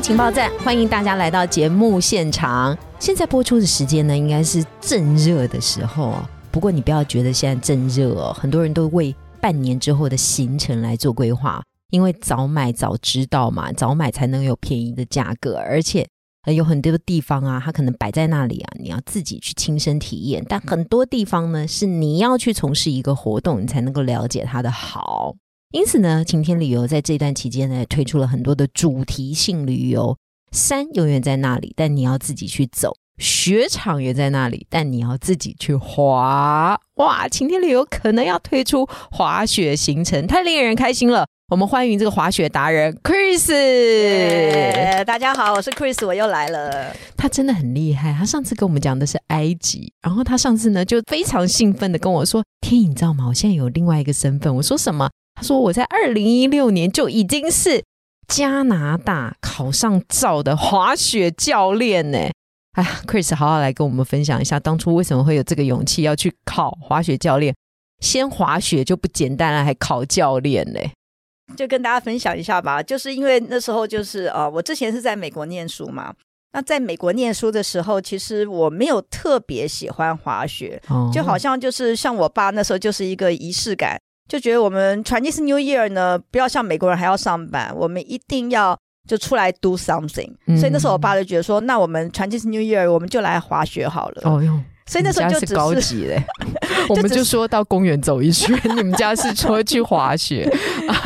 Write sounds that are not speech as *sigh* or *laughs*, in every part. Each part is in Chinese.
情报站，欢迎大家来到节目现场。现在播出的时间呢，应该是正热的时候啊。不过你不要觉得现在正热哦，很多人都为半年之后的行程来做规划。因为早买早知道嘛，早买才能有便宜的价格，而且有很多地方啊，它可能摆在那里啊，你要自己去亲身体验。但很多地方呢，是你要去从事一个活动，你才能够了解它的好。因此呢，晴天旅游在这段期间呢，推出了很多的主题性旅游。山永远在那里，但你要自己去走；雪场也在那里，但你要自己去滑。哇，晴天旅游可能要推出滑雪行程，太令人开心了。我们欢迎这个滑雪达人 Chris，大家好，我是 Chris，我又来了。他真的很厉害，他上次跟我们讲的是埃及，然后他上次呢就非常兴奋的跟我说：“天，你知道吗？我现在有另外一个身份。”我说什么？他说我在二零一六年就已经是加拿大考上照的滑雪教练呢。哎呀，Chris，好好来跟我们分享一下，当初为什么会有这个勇气要去考滑雪教练？先滑雪就不简单了，还考教练呢？就跟大家分享一下吧，就是因为那时候就是呃，我之前是在美国念书嘛。那在美国念书的时候，其实我没有特别喜欢滑雪，就好像就是像我爸那时候就是一个仪式感，就觉得我们 Chinese New Year 呢，不要像美国人还要上班，我们一定要就出来 do something。所以那时候我爸就觉得说，那我们 Chinese New Year 我们就来滑雪好了。哦哟。所以那时候就高级嘞，*laughs* *laughs* 我们就说到公园走一圈。*laughs* 你们家是说去滑雪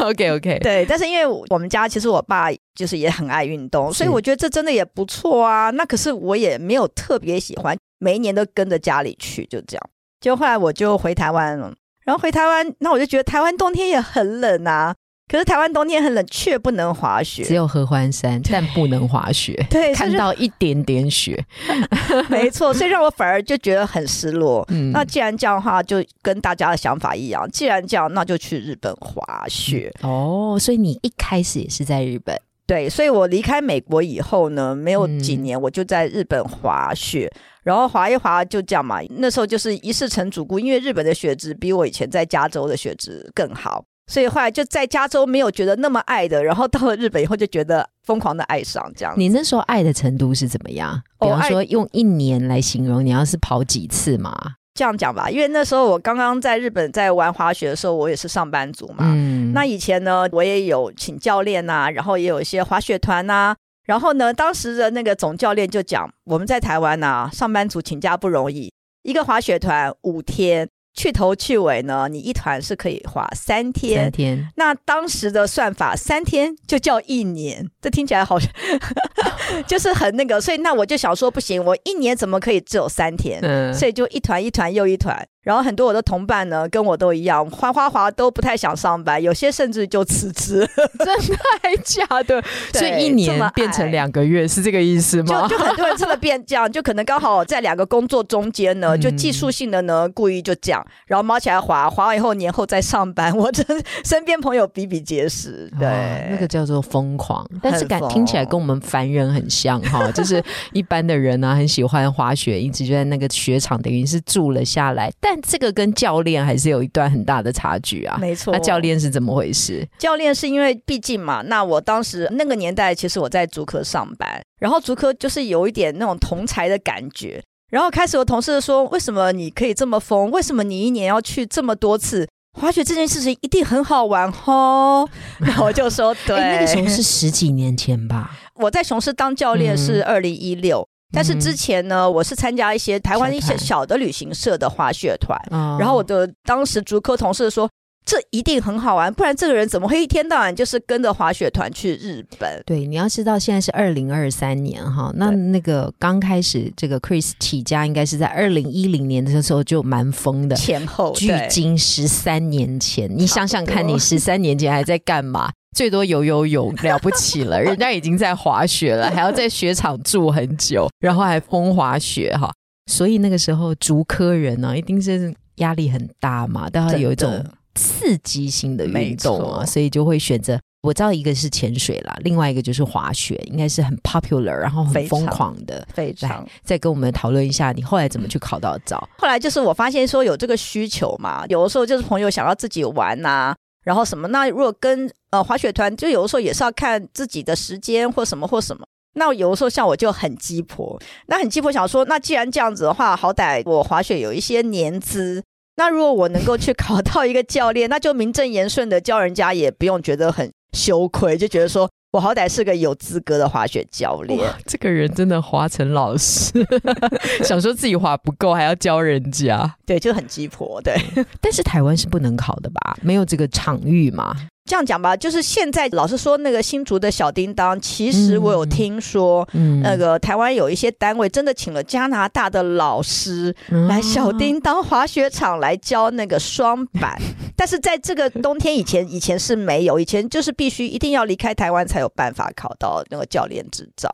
？OK OK。对，但是因为我们家其实我爸就是也很爱运动，所以我觉得这真的也不错啊。那可是我也没有特别喜欢，每一年都跟着家里去，就这样。就后来我就回台湾了，然后回台湾，那我就觉得台湾冬天也很冷啊。可是台湾冬天很冷，却不能滑雪。只有合欢山，但不能滑雪。*laughs* 对，看到一点点雪，*laughs* 没错。所以让我反而就觉得很失落。*laughs* 嗯，那既然这样的话，就跟大家的想法一样。既然这样，那就去日本滑雪。哦，所以你一开始也是在日本。对，所以我离开美国以后呢，没有几年我就在日本滑雪，然后滑一滑就这样嘛。那时候就是一试成主顾，因为日本的雪质比我以前在加州的雪质更好。所以后来就在加州没有觉得那么爱的，然后到了日本以后就觉得疯狂的爱上这样。你那时候爱的程度是怎么样？比方说用一年来形容，你要是跑几次嘛？这样讲吧，因为那时候我刚刚在日本在玩滑雪的时候，我也是上班族嘛。嗯。那以前呢，我也有请教练呐，然后也有一些滑雪团呐。然后呢，当时的那个总教练就讲，我们在台湾呐，上班族请假不容易，一个滑雪团五天。去头去尾呢，你一团是可以花三天。三天。那当时的算法，三天就叫一年，这听起来好像 *laughs* 就是很那个。所以那我就想说，不行，我一年怎么可以只有三天？嗯。所以就一团一团又一团。然后很多我的同伴呢，跟我都一样，花花滑都不太想上班，有些甚至就辞职。*laughs* 真的还假的？所以一年变成两个月是这个意思吗？就就很多人真的变这样，就可能刚好在两个工作中间呢，就技术性的呢，故意就这样，然后猫起来滑，滑完以后年后再上班。*laughs* 我真身边朋友比比皆是，对，那个叫做疯狂，但是感听起来跟我们凡人很像哈，就是一般的人呢，很喜欢滑雪，一直就在那个雪场，等于是住了下来，但。但这个跟教练还是有一段很大的差距啊。没错，那教练是怎么回事？教练是因为毕竟嘛，那我当时那个年代，其实我在足科上班，然后足科就是有一点那种同才的感觉。然后开始有同事说：“为什么你可以这么疯？为什么你一年要去这么多次滑雪？这件事情一定很好玩哦。*laughs* ”然后我就说：“对，那个时候是十几年前吧。我在雄狮当教练是二零一六。”但是之前呢，我是参加一些台湾一些小的旅行社的滑雪团，然后我的当时足科同事说，这一定很好玩，不然这个人怎么会一天到晚就是跟着滑雪团去日本？对，你要知道现在是二零二三年哈，那那个刚开始这个 Chris 起家应该是在二零一零年的时候就蛮疯的，前后距今十三年前，你想想看你十三年前还在干嘛？最多游游泳了不起了，人家已经在滑雪了，还要在雪场住很久，然后还风滑雪哈。所以那个时候，竹科人呢，一定是压力很大嘛，都要有一种刺激性的运动啊，所以就会选择。我知道一个是潜水啦，另外一个就是滑雪，应该是很 popular，然后很疯狂的。非常。再跟我们讨论一下，你后来怎么去考到照？后来就是我发现说有这个需求嘛，有的时候就是朋友想要自己玩呐，然后什么？那如果跟呃滑雪团，就有的时候也是要看自己的时间或什么或什么。那有的时候像我就很鸡婆，那很鸡婆想说，那既然这样子的话，好歹我滑雪有一些年资，那如果我能够去考到一个教练，那就名正言顺的教人家，也不用觉得很。羞愧，就觉得说我好歹是个有资格的滑雪教练。这个人真的滑成老师，*laughs* 想说自己滑不够，还要教人家，对，就很鸡婆。对，但是台湾是不能考的吧？没有这个场域嘛？这样讲吧，就是现在老是说那个新竹的小叮当，其实我有听说，那个台湾有一些单位真的请了加拿大的老师来小叮当滑雪场来教那个双板，*laughs* 但是在这个冬天以前，以前是没有，以前就是必须一定要离开台湾才有办法考到那个教练执照。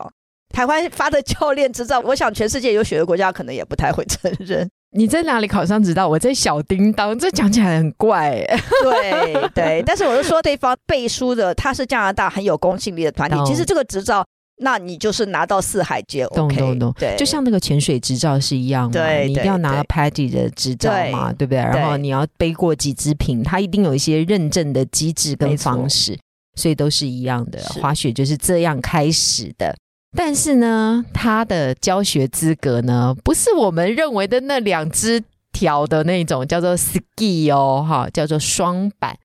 台湾发的教练执照，我想全世界有雪的国家可能也不太会承认。你在哪里考上执照？我在小叮当，这讲起来很怪。*laughs* 对对，但是我是说，对方背书的他是加拿大很有公信力的团体。其实这个执照，那你就是拿到四海皆，OK，懂懂懂。对，就像那个潜水执照是一样的，你一定要拿到 Paddy 的执照嘛，对不对？然后你要背过几支瓶，它一定有一些认证的机制跟方式，所以都是一样的。滑雪就是这样开始的。但是呢，他的教学资格呢，不是我们认为的那两只条的那种叫做 ski 哦，哈，叫做双板。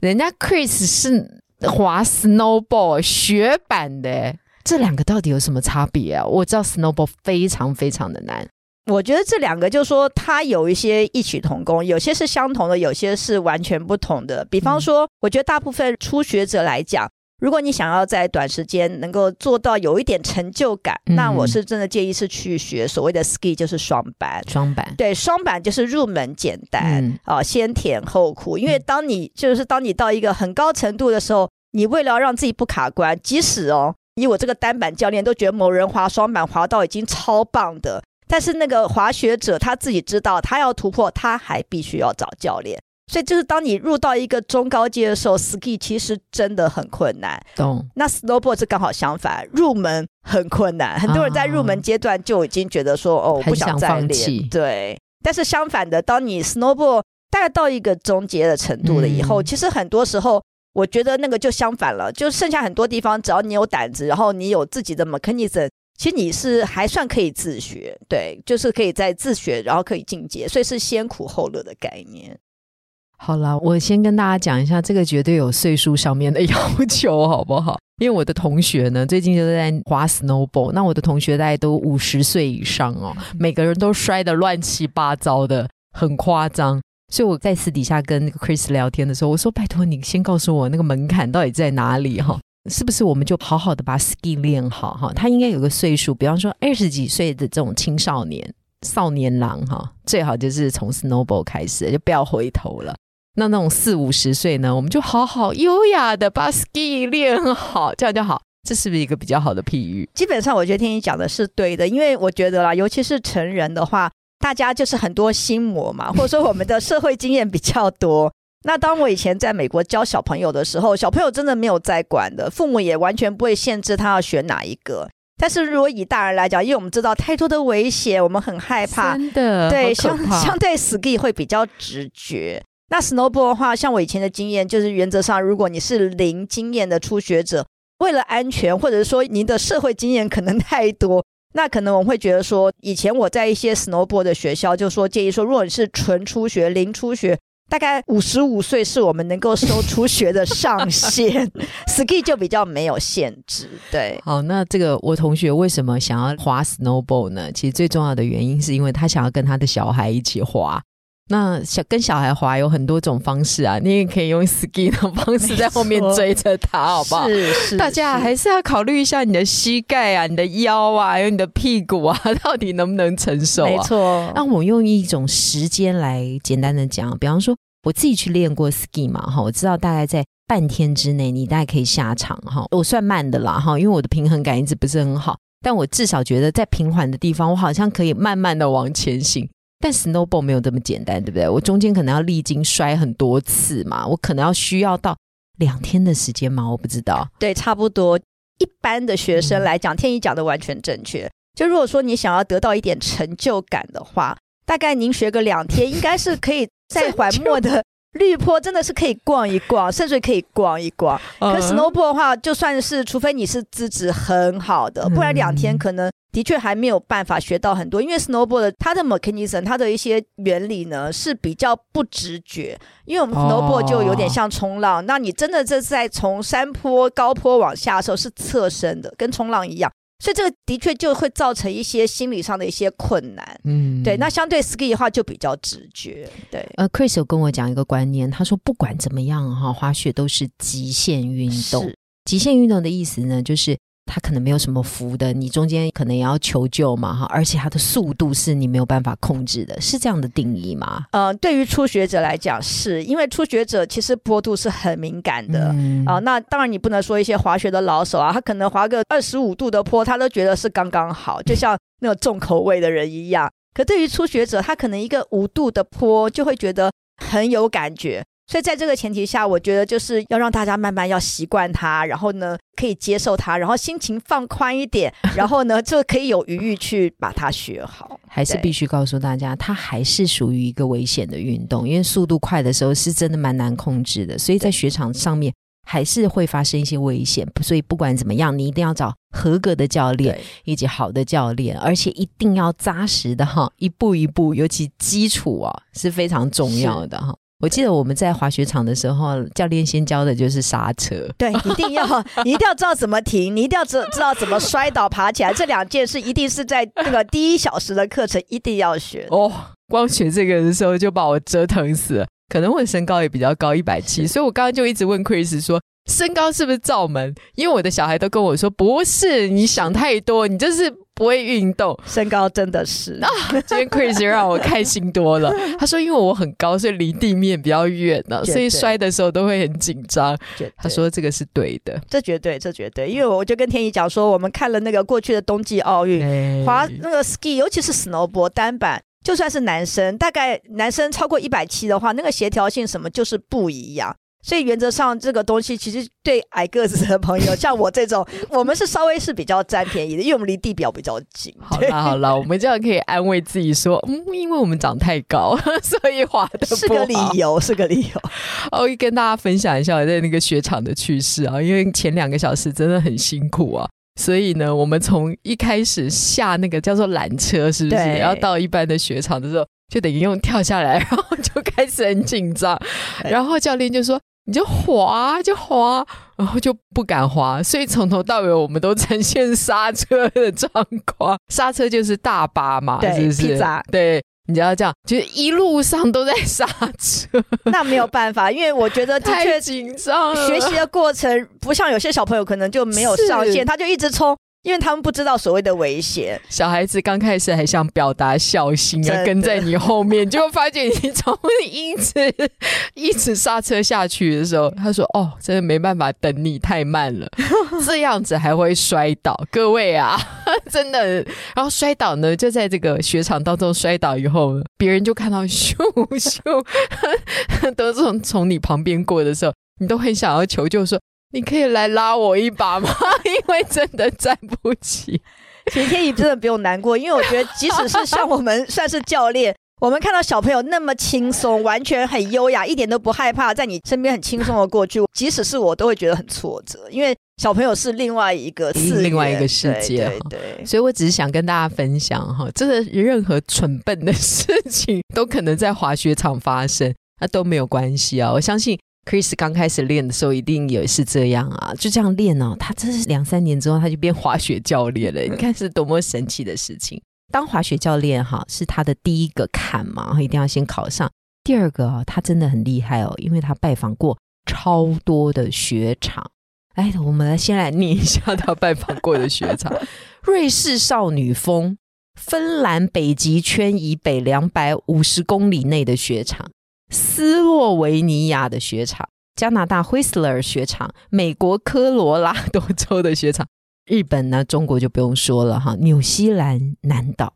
人家 Chris 是滑 snowboard 雪板的，这两个到底有什么差别啊？我知道 snowboard 非常非常的难，我觉得这两个就是说它有一些异曲同工，有些是相同的，有些是完全不同的。比方说，我觉得大部分初学者来讲。如果你想要在短时间能够做到有一点成就感，那我是真的建议是去学所谓的 ski，就是双板。双板对，双板就是入门简单啊，先甜后苦。因为当你就是当你到一个很高程度的时候，你为了让自己不卡关，即使哦，以我这个单板教练都觉得某人滑双板滑到已经超棒的，但是那个滑雪者他自己知道，他要突破，他还必须要找教练。所以就是当你入到一个中高阶的时候，ski 其实真的很困难。懂。那 snowboard 是刚好相反，入门很困难，很多人在入门阶段就已经觉得说，哦，不想再练。对。但是相反的，当你 snowboard 大概到一个中阶的程度了以后，其实很多时候，我觉得那个就相反了，就剩下很多地方，只要你有胆子，然后你有自己的 mechanism，其实你是还算可以自学。对，就是可以在自学，然后可以进阶，所以是先苦后乐的概念。好了，我先跟大家讲一下，这个绝对有岁数上面的要求，好不好？*laughs* 因为我的同学呢，最近就在滑 snowboard，那我的同学大概都五十岁以上哦，每个人都摔得乱七八糟的，很夸张。所以我在私底下跟那个 Chris 聊天的时候，我说：“拜托你先告诉我那个门槛到底在哪里哈？是不是我们就好好的把 ski 练好哈？他应该有个岁数，比方说二十几岁的这种青少年、少年郎哈，最好就是从 snowboard 开始，就不要回头了。”那那种四五十岁呢，我们就好好优雅的把 ski 练好，这样就好。这是不是一个比较好的譬喻？基本上，我觉得听你讲的是对的，因为我觉得啦，尤其是成人的话，大家就是很多心魔嘛，或者说我们的社会经验比较多。*laughs* 那当我以前在美国教小朋友的时候，小朋友真的没有在管的，父母也完全不会限制他要选哪一个。但是如果以大人来讲，因为我们知道太多的危险，我们很害怕，真的对相相对 ski 会比较直觉。那 snowboard 的话，像我以前的经验，就是原则上，如果你是零经验的初学者，为了安全，或者说您的社会经验可能太多，那可能我们会觉得说，以前我在一些 snowboard 的学校，就说建议说，如果你是纯初学、零初学，大概五十五岁是我们能够收初学的上限，*laughs* ski 就比较没有限制。对，好，那这个我同学为什么想要滑 snowboard 呢？其实最重要的原因是因为他想要跟他的小孩一起滑。那小跟小孩滑有很多种方式啊，你也可以用 ski 的方式在后面追着他，好不好？*laughs* 是是，大家还是要考虑一下你的膝盖啊、你的腰啊，还有你的屁股啊，*laughs* 到底能不能承受啊？没错。那我用一种时间来简单的讲，比方说我自己去练过 ski 嘛，哈，我知道大概在半天之内，你大概可以下场哈。我算慢的啦哈，因为我的平衡感一直不是很好，但我至少觉得在平缓的地方，我好像可以慢慢的往前行。但 snowball 没有这么简单，对不对？我中间可能要历经摔很多次嘛，我可能要需要到两天的时间吗？我不知道。对，差不多。一般的学生来讲，天一讲的完全正确。就如果说你想要得到一点成就感的话，大概您学个两天，应该是可以在缓末的。绿坡真的是可以逛一逛，*laughs* 甚至可以逛一逛。可 snowboard 的话，就算是除非你是资质很好的，不然两天可能的确还没有办法学到很多。因为 snowboard 它的 mechanism 它的一些原理呢是比较不直觉，因为我们 snowboard 就有点像冲浪，那你真的这是在从山坡高坡往下的时候是侧身的，跟冲浪一样。所以这个的确就会造成一些心理上的一些困难，嗯，对。那相对 ski 的话就比较直觉，对。呃，Chris 有跟我讲一个观念，他说不管怎么样哈，滑雪都是极限运动。极限运动的意思呢，就是。它可能没有什么扶的，你中间可能也要求救嘛，哈，而且它的速度是你没有办法控制的，是这样的定义吗？呃，对于初学者来讲，是因为初学者其实坡度是很敏感的啊。那当然你不能说一些滑雪的老手啊，他可能滑个二十五度的坡，他都觉得是刚刚好，就像那个重口味的人一样。可对于初学者，他可能一个五度的坡就会觉得很有感觉。所以在这个前提下，我觉得就是要让大家慢慢要习惯它，然后呢可以接受它，然后心情放宽一点，然后呢就可以有余裕去把它学好。还是必须告诉大家，它还是属于一个危险的运动，因为速度快的时候是真的蛮难控制的，所以在雪场上面还是会发生一些危险。所以不管怎么样，你一定要找合格的教练以及好的教练，而且一定要扎实的哈，一步一步，尤其基础啊是非常重要的哈。我记得我们在滑雪场的时候，教练先教的就是刹车。对，一定要，*laughs* 你一定要知道怎么停，你一定要知知道怎么摔倒爬起来，这两件事一定是在那个第一小时的课程一定要学。哦，光学这个的时候就把我折腾死了。可能我身高也比较高，一百七，所以我刚刚就一直问 Chris 说。身高是不是罩门？因为我的小孩都跟我说不是，你想太多，你就是不会运动。身高真的是 *laughs* 啊，今天 Chris 让我开心多了。他说，因为我很高，所以离地面比较远呢，所以摔的时候都会很紧张。他说这个是对的，这绝对，这绝对。因为我就跟天怡讲说，我们看了那个过去的冬季奥运，滑那个 ski，尤其是 snowboard 单板，就算是男生，大概男生超过一百七的话，那个协调性什么就是不一样。所以原则上，这个东西其实对矮个子的朋友，*laughs* 像我这种，我们是稍微是比较占便宜的，因为我们离地表比较近。好啦 *laughs* 好啦，我们这样可以安慰自己说，嗯，因为我们长太高，*laughs* 所以滑的是个理由，是个理由。哦，跟大家分享一下我在那个雪场的趣事啊，因为前两个小时真的很辛苦啊，所以呢，我们从一开始下那个叫做缆车，是不是？要到一般的雪场的时候，就等于用跳下来，然后就开始很紧张，然后教练就说。你就滑就滑，然后就不敢滑，所以从头到尾我们都呈现刹车的状况。刹车就是大巴嘛，是不是？对，你知道这样，就是一路上都在刹车。*laughs* 那没有办法，因为我觉得太紧张了。学习的过程不像有些小朋友可能就没有上限，他就一直冲。因为他们不知道所谓的危险，小孩子刚开始还想表达孝心啊，跟在你后面，就发现你从一直一直刹车下去的时候，他说：“哦，真的没办法，等你太慢了，*laughs* 这样子还会摔倒。”各位啊，*laughs* 真的，然后摔倒呢，就在这个雪场当中摔倒以后，别人就看到咻咻 *laughs* 都从从你旁边过的时候，你都很想要求救说。你可以来拉我一把吗？*laughs* 因为真的站不起。*laughs* 其实天宇真的不用难过，因为我觉得即使是像我们算是教练，我们看到小朋友那么轻松，完全很优雅，一点都不害怕，在你身边很轻松的过去，即使是我都会觉得很挫折，因为小朋友是另外一个次另外一个世界。对，所以我只是想跟大家分享哈，这个任何蠢笨的事情都可能在滑雪场发生，那都没有关系啊，我相信。Chris 刚开始练的时候，一定也是这样啊，就这样练哦。他这是两三年之后，他就变滑雪教练了。你看是多么神奇的事情！当滑雪教练哈，是他的第一个坎嘛，一定要先考上。第二个哦，他真的很厉害哦，因为他拜访过超多的雪场。哎，我们来先来念一下他拜访过的雪场：*laughs* 瑞士少女峰、芬兰北极圈以北两百五十公里内的雪场。斯洛维尼亚的雪场、加拿大 Whistler 雪场，美国科罗拉多州的雪场，日本呢，中国就不用说了哈，纽西兰南岛。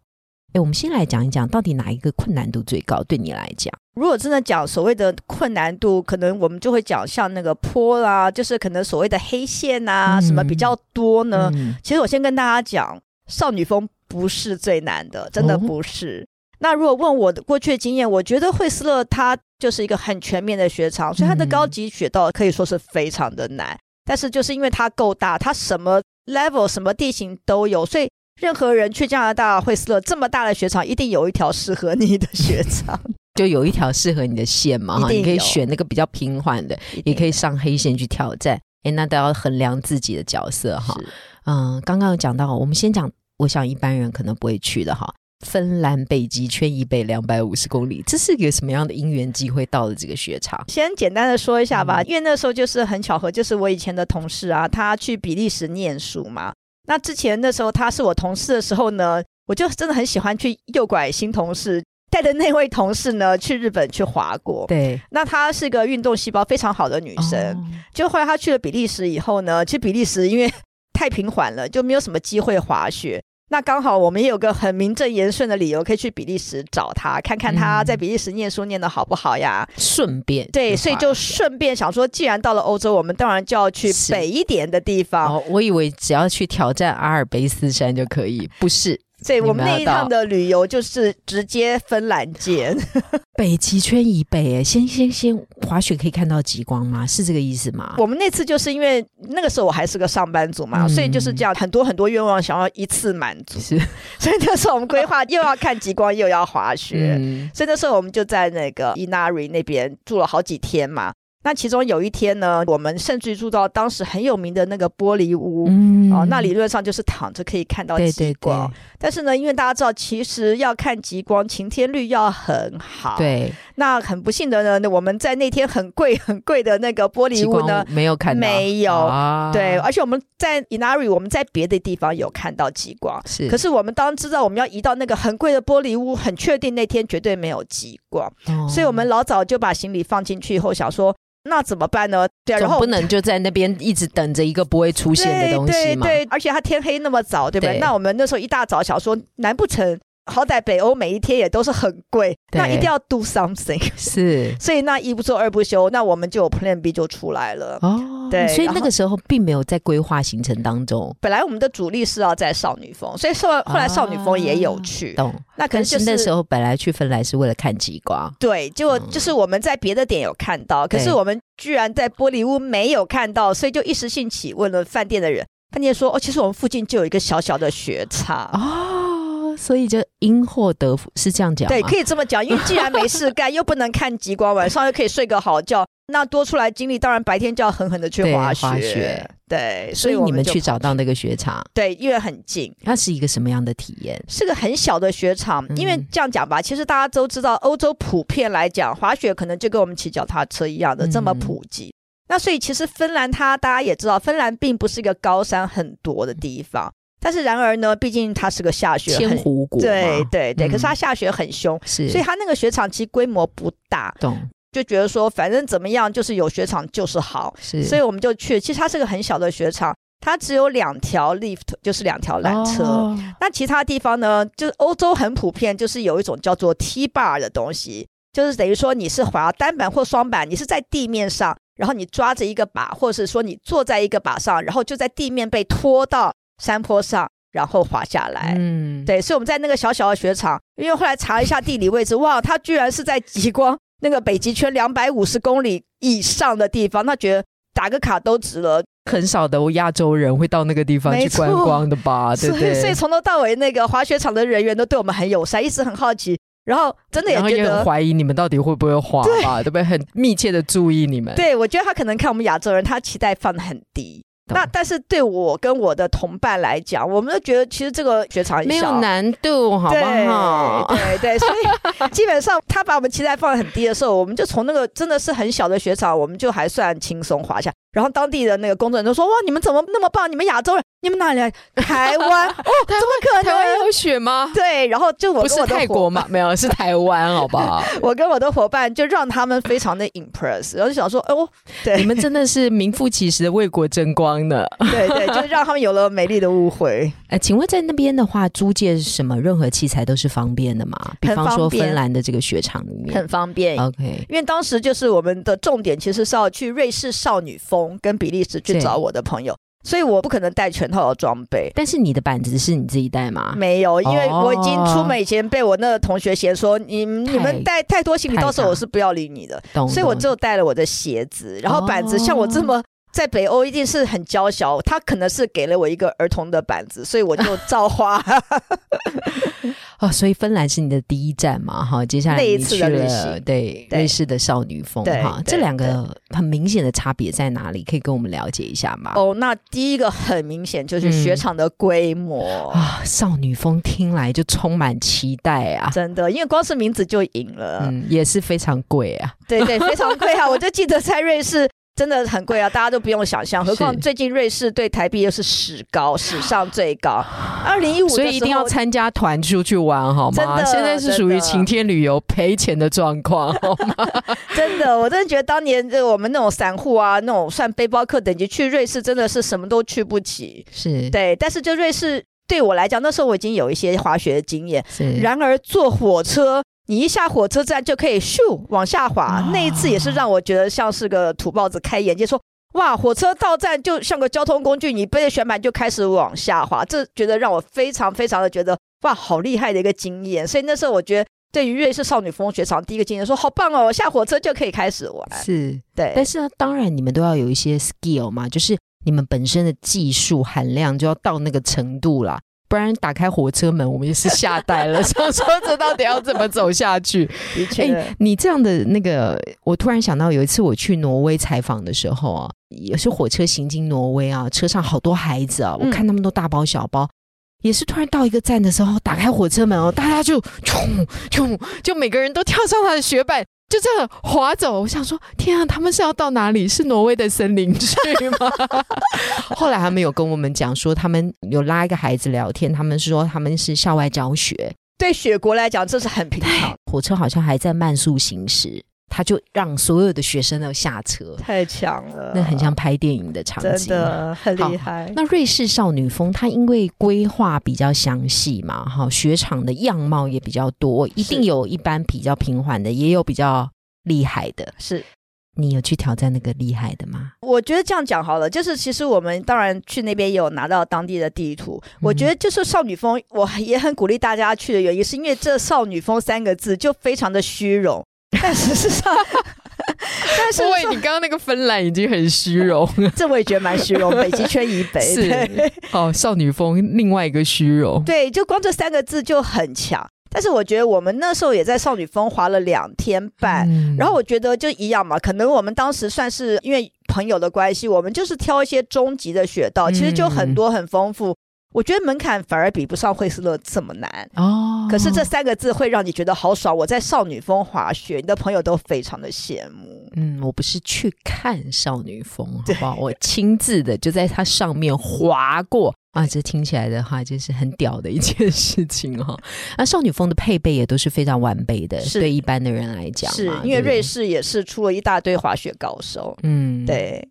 哎，我们先来讲一讲，到底哪一个困难度最高？对你来讲，如果真的讲所谓的困难度，可能我们就会讲像那个坡啦，就是可能所谓的黑线啊，什么比较多呢？其实我先跟大家讲，少女峰不是最难的，真的不是。那如果问我的过去的经验，我觉得惠斯勒它就是一个很全面的雪场，所以它的高级雪道可以说是非常的难。但是就是因为它够大，它什么 level、什么地形都有，所以。任何人去加拿大惠斯勒这么大的雪场，一定有一条适合你的雪场，就有一条适合你的线嘛？哈，*laughs* 你可以选那个比较平缓的，也可以上黑线去挑战。哎，那都要衡量自己的角色哈。嗯，刚刚有讲到，我们先讲，我想一般人可能不会去的哈。芬兰北极圈以北两百五十公里，这是一个什么样的因缘机会到了这个雪场？先简单的说一下吧，因为那时候就是很巧合，就是我以前的同事啊，他去比利时念书嘛。那之前那时候他是我同事的时候呢，我就真的很喜欢去诱拐新同事，带着那位同事呢去日本去滑过。对，那她是个运动细胞非常好的女生。就后来她去了比利时以后呢，其实比利时因为太平缓了，就没有什么机会滑雪。那刚好我们也有个很名正言顺的理由，可以去比利时找他，看看他在比利时念书念的好不好呀？顺便对，所以就顺便想说，既然到了欧洲，我们当然就要去北一点的地方。我以为只要去挑战阿尔卑斯山就可以，不是。对，我们那一趟的旅游就是直接芬兰见北极圈以北，哎，先先先滑雪可以看到极光吗？是这个意思吗？我们那次就是因为那个时候我还是个上班族嘛，所以就是这样，很多很多愿望想要一次满足，*laughs* 所以那时候我们规划又要看极光又要滑雪，所以那时候我们就在那个伊纳瑞那边住了好几天嘛。那其中有一天呢，我们甚至住到当时很有名的那个玻璃屋，哦，那理论上就是躺着可以看到极光。但是呢，因为大家知道，其实要看极光，晴天率要很好。对。那很不幸的呢，我们在那天很贵很贵的那个玻璃屋呢，没有看到。没有。啊对，而且我们在 Inari，我们在别的地方有看到极光。是。可是我们当知道我们要移到那个很贵的玻璃屋，很确定那天绝对没有极光。哦。所以我们老早就把行李放进去以后，想说。那怎么办呢？对，然后不能就在那边一直等着一个不会出现的东西嘛。对，而且他天黑那么早，对不对？那我们那时候一大早想说，难不成好歹北欧每一天也都是很贵，那一定要 do something。*laughs* 是，所以那一不做二不休，那我们就有 Plan B 就出来了。哦，对，所以那个时候并没有在规划行程当中。本来我们的主力是要在少女峰，所以说后来少女峰也有去。懂。那可能就是那时候本来去芬兰是为了看极光。对，就就是我们在别的点有看到，可是我们居然在玻璃屋没有看到，所以就一时兴起问了饭店的人，饭店说：“哦，其实我们附近就有一个小小的雪场。”哦。所以就因祸得福是这样讲，对，可以这么讲。因为既然没事干，又不能看极光，晚上又可以睡个好觉，那多出来精力，当然白天就要狠狠的去滑雪。对，所以你们去找到那个雪场，对，因为很近。它是一个什么样的体验？是个很小的雪场。因为这样讲吧，其实大家都知道，欧洲普遍来讲，滑雪可能就跟我们骑脚踏车一样的这么普及。那所以其实芬兰，它大家也知道，芬兰并不是一个高山很多的地方。但是然而呢，毕竟它是个下雪千湖国，对对对。可是它下雪很凶，是，所以它那个雪场其实规模不大，懂？就觉得说反正怎么样，就是有雪场就是好，是。所以我们就去。其实它是个很小的雪场，它只有两条 lift，就是两条缆车。那其他地方呢，就是欧洲很普遍，就是有一种叫做 T bar 的东西，就是等于说你是滑单板或双板，你是在地面上，然后你抓着一个把，或者是说你坐在一个把上，然后就在地面被拖到。山坡上，然后滑下来。嗯，对，所以我们在那个小小的雪场，因为后来查一下地理位置，哇，它居然是在极光那个北极圈两百五十公里以上的地方，那觉得打个卡都值了。很少的亚洲人会到那个地方去观光的吧？*laughs* 对对。所以从头到尾，那个滑雪场的人员都对我们很友善，一直很好奇，然后真的也觉得怀疑你们到底会不会滑吧？对不对？很密切的注意你们。对，我觉得他可能看我们亚洲人，他期待放的很低。那但是对我跟我的同伴来讲，我们都觉得其实这个雪场没有难度，好不好？对对，*laughs* 所以基本上他把我们期待放得很低的时候，我们就从那个真的是很小的雪场，我们就还算轻松滑下。然后当地的那个工作人员都说：“哇，你们怎么那么棒？你们亚洲人你们哪里来？台湾 *laughs* 哦，怎么可能？台湾有雪吗？对，然后就我不是泰国吗？*laughs* 没有，是台湾，好不好？*laughs* 我跟我的伙伴就让他们非常的 impress，然后就想说，哦，对，你们真的是名副其实的为国争光呢。对对，就让他们有了美丽的误会。哎，请问在那边的话，租借什么任何器材都是方便的吗？比方说芬兰的这个雪场里面很方便。OK，因为当时就是我们的重点其实是要去瑞士少女峰跟比利时去找我的朋友。所以我不可能带全套的装备，但是你的板子是你自己带吗？没有，因为我已经出门以前被我那个同学嫌说，你你们带太多行李，到时候我是不要理你的。所以我就带了我的鞋子，然后板子像我这么。在北欧一定是很娇小，他可能是给了我一个儿童的板子，所以我就照花。*laughs* 哦，所以芬兰是你的第一站嘛？哈，接下来你去了对瑞士的少女峰哈，这两个很明显的差别在哪里？可以跟我们了解一下吗？哦，那第一个很明显就是雪场的规模啊，少女峰听来就充满期待啊！真的，因为光是名字就赢了，嗯，也是非常贵啊，对对，非常贵啊！我就记得在瑞士。真的很贵啊，大家都不用想象。何况最近瑞士对台币又是史高，史 *sighs* 上最高。二零一五，所以一定要参加团出去玩好吗？现在是属于晴天旅游赔钱的状况，好吗？真的，我真的觉得当年就我们那种散户啊，那种算背包客等级去瑞士，真的是什么都去不起。是对，但是就瑞士对我来讲，那时候我已经有一些滑雪的经验。然而坐火车。你一下火车站就可以咻往下滑，那一次也是让我觉得像是个土包子开眼界，说哇，火车到站就像个交通工具，你背着旋板就开始往下滑，这觉得让我非常非常的觉得哇，好厉害的一个经验。所以那时候我觉得对于瑞士少女风雪场第一个经验，说好棒哦，下火车就可以开始玩。是对，但是呢，当然你们都要有一些 skill 嘛，就是你们本身的技术含量就要到那个程度啦。不然打开火车门，我们也是吓呆了，*laughs* 想说这到底要怎么走下去？的确，你这样的那个，我突然想到有一次我去挪威采访的时候啊，也是火车行经挪威啊，车上好多孩子啊，我看他们都大包小包，也是突然到一个站的时候，打开火车门哦，大家就冲冲，就每个人都跳上他的雪板。就这样滑走，我想说，天啊，他们是要到哪里？是挪威的森林去吗？*laughs* 后来他们有跟我们讲说，他们有拉一个孩子聊天，他们是说他们是校外教学，对雪国来讲这是很平常。火车好像还在慢速行驶，他就让所有的学生都下车，太强了，那很像拍电影的场景，真的很厉害。那瑞士少女峰，它因为规划比较详细嘛，哈，雪场的样貌也比较多，一定有一般比较平缓的，也有比较。厉害的是，你有去挑战那个厉害的吗？我觉得这样讲好了，就是其实我们当然去那边也有拿到当地的地图。我觉得就是少女峰，我也很鼓励大家去的原因，是因为这“少女峰”三个字就非常的虚荣，但事实上，*laughs* 但是你刚刚那个芬兰已经很虚荣，*laughs* 这我也觉得蛮虚荣。北极圈以北是哦，少女风另外一个虚荣，对，就光这三个字就很强。但是我觉得我们那时候也在少女峰滑了两天半，然后我觉得就一样嘛，可能我们当时算是因为朋友的关系，我们就是挑一些中级的雪道，其实就很多很丰富。我觉得门槛反而比不上惠斯勒这么难哦。可是这三个字会让你觉得好爽。我在少女峰滑雪，你的朋友都非常的羡慕。嗯，我不是去看少女峰，好不好？我亲自的就在它上面滑过。啊，这听起来的话就是很屌的一件事情哈。那 *laughs* 少女峰的配备也都是非常完备的，对一般的人来讲，是因为瑞士也是出了一大堆滑雪高手。嗯，对。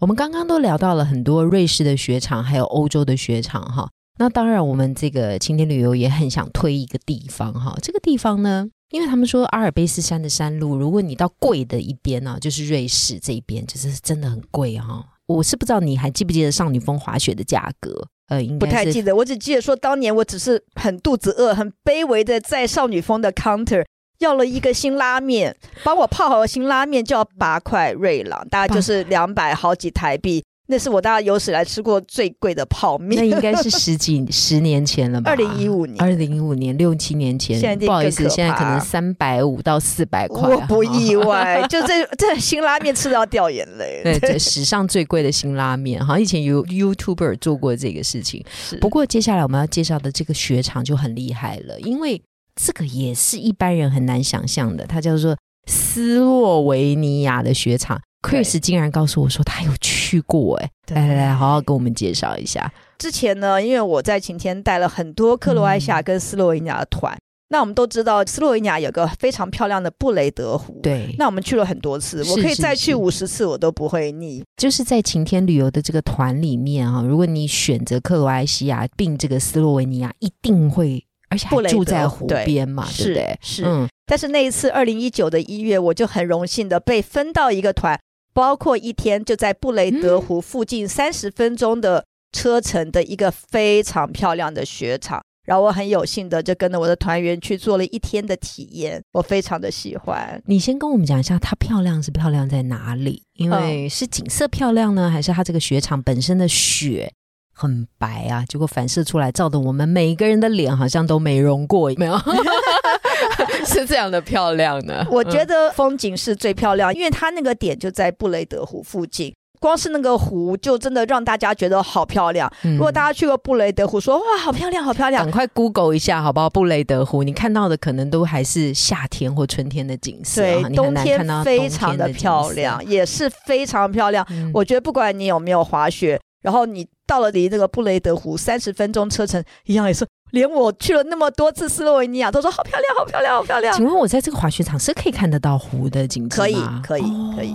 我们刚刚都聊到了很多瑞士的雪场，还有欧洲的雪场哈。那当然，我们这个晴天旅游也很想推一个地方哈。这个地方呢，因为他们说阿尔卑斯山的山路，如果你到贵的一边呢，就是瑞士这边，就是真的很贵哈。我是不知道你还记不记得少女峰滑雪的价格。呃，不太记得，我只记得说当年我只是很肚子饿，很卑微的在少女峰的 counter 要了一个新拉面，帮我泡好的新拉面就要八块瑞郎，大概就是两百好几台币。那是我大概有史来吃过最贵的泡面，那应该是十几 *laughs* 十年前了吧？二零一五年，二零一五年六七年前，不好意思，现在可能三百五到四百块，我不意外。*laughs* 就这这新拉面吃到掉眼泪，*laughs* 对，史上最贵的新拉面，好像以前有 YouTuber 做过这个事情。不过接下来我们要介绍的这个雪场就很厉害了，因为这个也是一般人很难想象的，它叫做斯洛维尼亚的雪场。Chris 竟然告诉我说他有去过，哎，来来来，好好跟我们介绍一下。之前呢，因为我在晴天带了很多克罗埃西亚跟斯洛维尼亚的团。那我们都知道，斯洛维尼亚有个非常漂亮的布雷德湖。对，那我们去了很多次，我可以再去五十次，我都不会腻。就是在晴天旅游的这个团里面啊，如果你选择克罗埃西亚并这个斯洛维尼亚，一定会，而且还住在湖边嘛，对不对？是。嗯。但是那一次二零一九的一月，我就很荣幸的被分到一个团，包括一天就在布雷德湖附近三十分钟的车程的一个非常漂亮的雪场。然后我很有幸的就跟着我的团员去做了一天的体验，我非常的喜欢。你先跟我们讲一下，它漂亮是漂亮在哪里？因为是景色漂亮呢，还是它这个雪场本身的雪很白啊？结果反射出来，照的我们每一个人的脸好像都美容过，没有？*laughs* *laughs* 是这样的漂亮呢？*laughs* 我觉得风景是最漂亮，因为它那个点就在布雷德湖附近。光是那个湖就真的让大家觉得好漂亮。如果大家去过布雷德湖，说哇，好漂亮，好漂亮，赶快 Google 一下好不好？布雷德湖，你看到的可能都还是夏天或春天的景色，对，冬天非常的漂亮，也是非常漂亮。我觉得不管你有没有滑雪，然后你到了离那个布雷德湖三十分钟车程一样，也是连我去了那么多次斯洛维尼亚都说好漂亮，好漂亮，好漂亮。请问我在这个滑雪场是可以看得到湖的景色吗？可以，可以，可以。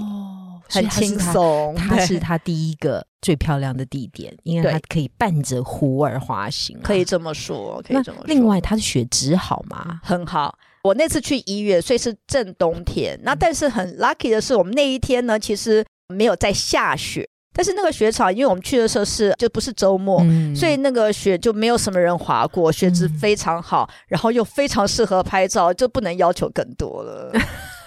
很轻松，它 *laughs* 是它第一个最漂亮的地点，因为它可以伴着湖而滑行，可以这么说，可以这么说。另外，它的雪质好吗？很好。我那次去一月，所以是正冬天。那但是很 lucky 的是，我们那一天呢，其实没有在下雪。但是那个雪场，因为我们去的时候是就不是周末，所以那个雪就没有什么人滑过，雪质非常好，然后又非常适合拍照，就不能要求更多了。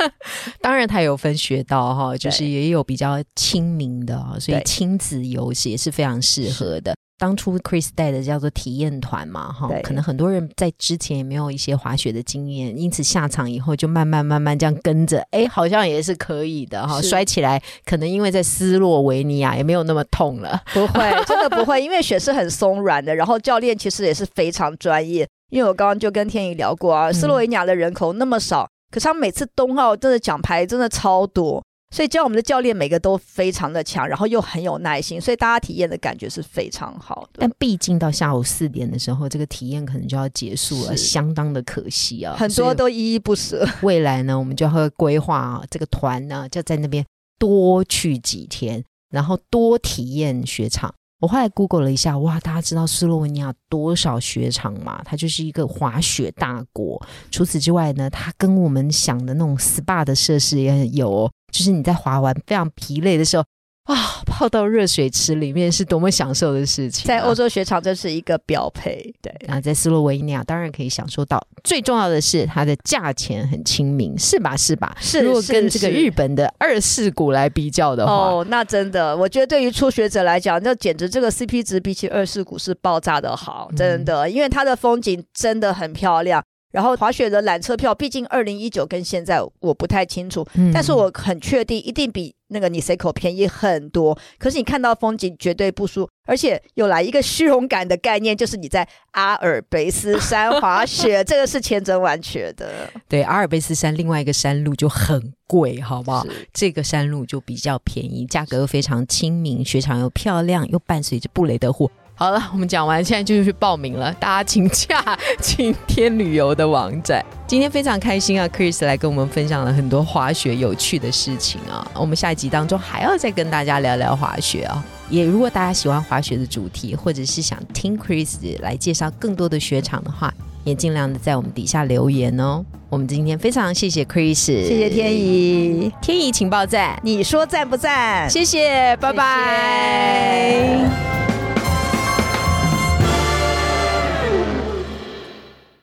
*laughs* 当然，它有分雪道哈，*laughs* 就是也有比较亲民的，所以亲子游也是非常适合的。当初 Chris 带的叫做体验团嘛，哈，可能很多人在之前也没有一些滑雪的经验，因此下场以后就慢慢慢慢这样跟着，哎，好像也是可以的哈。摔起来可能因为在斯洛维尼亚也没有那么痛了，不会，真的不会，因为雪是很松软的。然后教练其实也是非常专业，因为我刚刚就跟天宇聊过啊，斯洛维尼亚的人口那么少。可是他每次冬奥真的奖牌真的超多，所以教我们的教练每个都非常的强，然后又很有耐心，所以大家体验的感觉是非常好的。但毕竟到下午四点的时候，这个体验可能就要结束了，相当的可惜啊，很多都依依不舍。未来呢，我们就会规划这个团呢，就在那边多去几天，然后多体验雪场。我后来 Google 了一下，哇，大家知道斯洛文尼亚多少雪场吗？它就是一个滑雪大国。除此之外呢，它跟我们想的那种 SPA 的设施也很有，就是你在滑完非常疲累的时候。哇，泡到热水池里面是多么享受的事情！在欧洲雪场这是一个标配，对。那在斯洛维尼亚当然可以享受到。最重要的是它的价钱很亲民，是吧？是吧？是。如果跟这个日本的二世谷来比较的话，哦，那真的，我觉得对于初学者来讲，那简直这个 CP 值比起二世谷是爆炸的好，真的，因为它的风景真的很漂亮。然后滑雪的缆车票，毕竟二零一九跟现在我不太清楚，但是我很确定一定比那个你 C 口便宜很多。可是你看到风景绝对不输，而且又来一个虚荣感的概念，就是你在阿尔卑斯山滑雪，*laughs* 这个是千真万确的。对，阿尔卑斯山另外一个山路就很贵，好不好？这个山路就比较便宜，价格又非常亲民，雪场又漂亮，又伴随着布雷德湖。好了，我们讲完，现在就去报名了。大家请假晴天旅游的网站。今天非常开心啊，Chris 来跟我们分享了很多滑雪有趣的事情啊。我们下一集当中还要再跟大家聊聊滑雪啊。也如果大家喜欢滑雪的主题，或者是想听 Chris 来介绍更多的雪场的话，也尽量的在我们底下留言哦。我们今天非常谢谢 Chris，谢谢天怡，天怡情报站，你说赞不赞？谢谢，拜拜。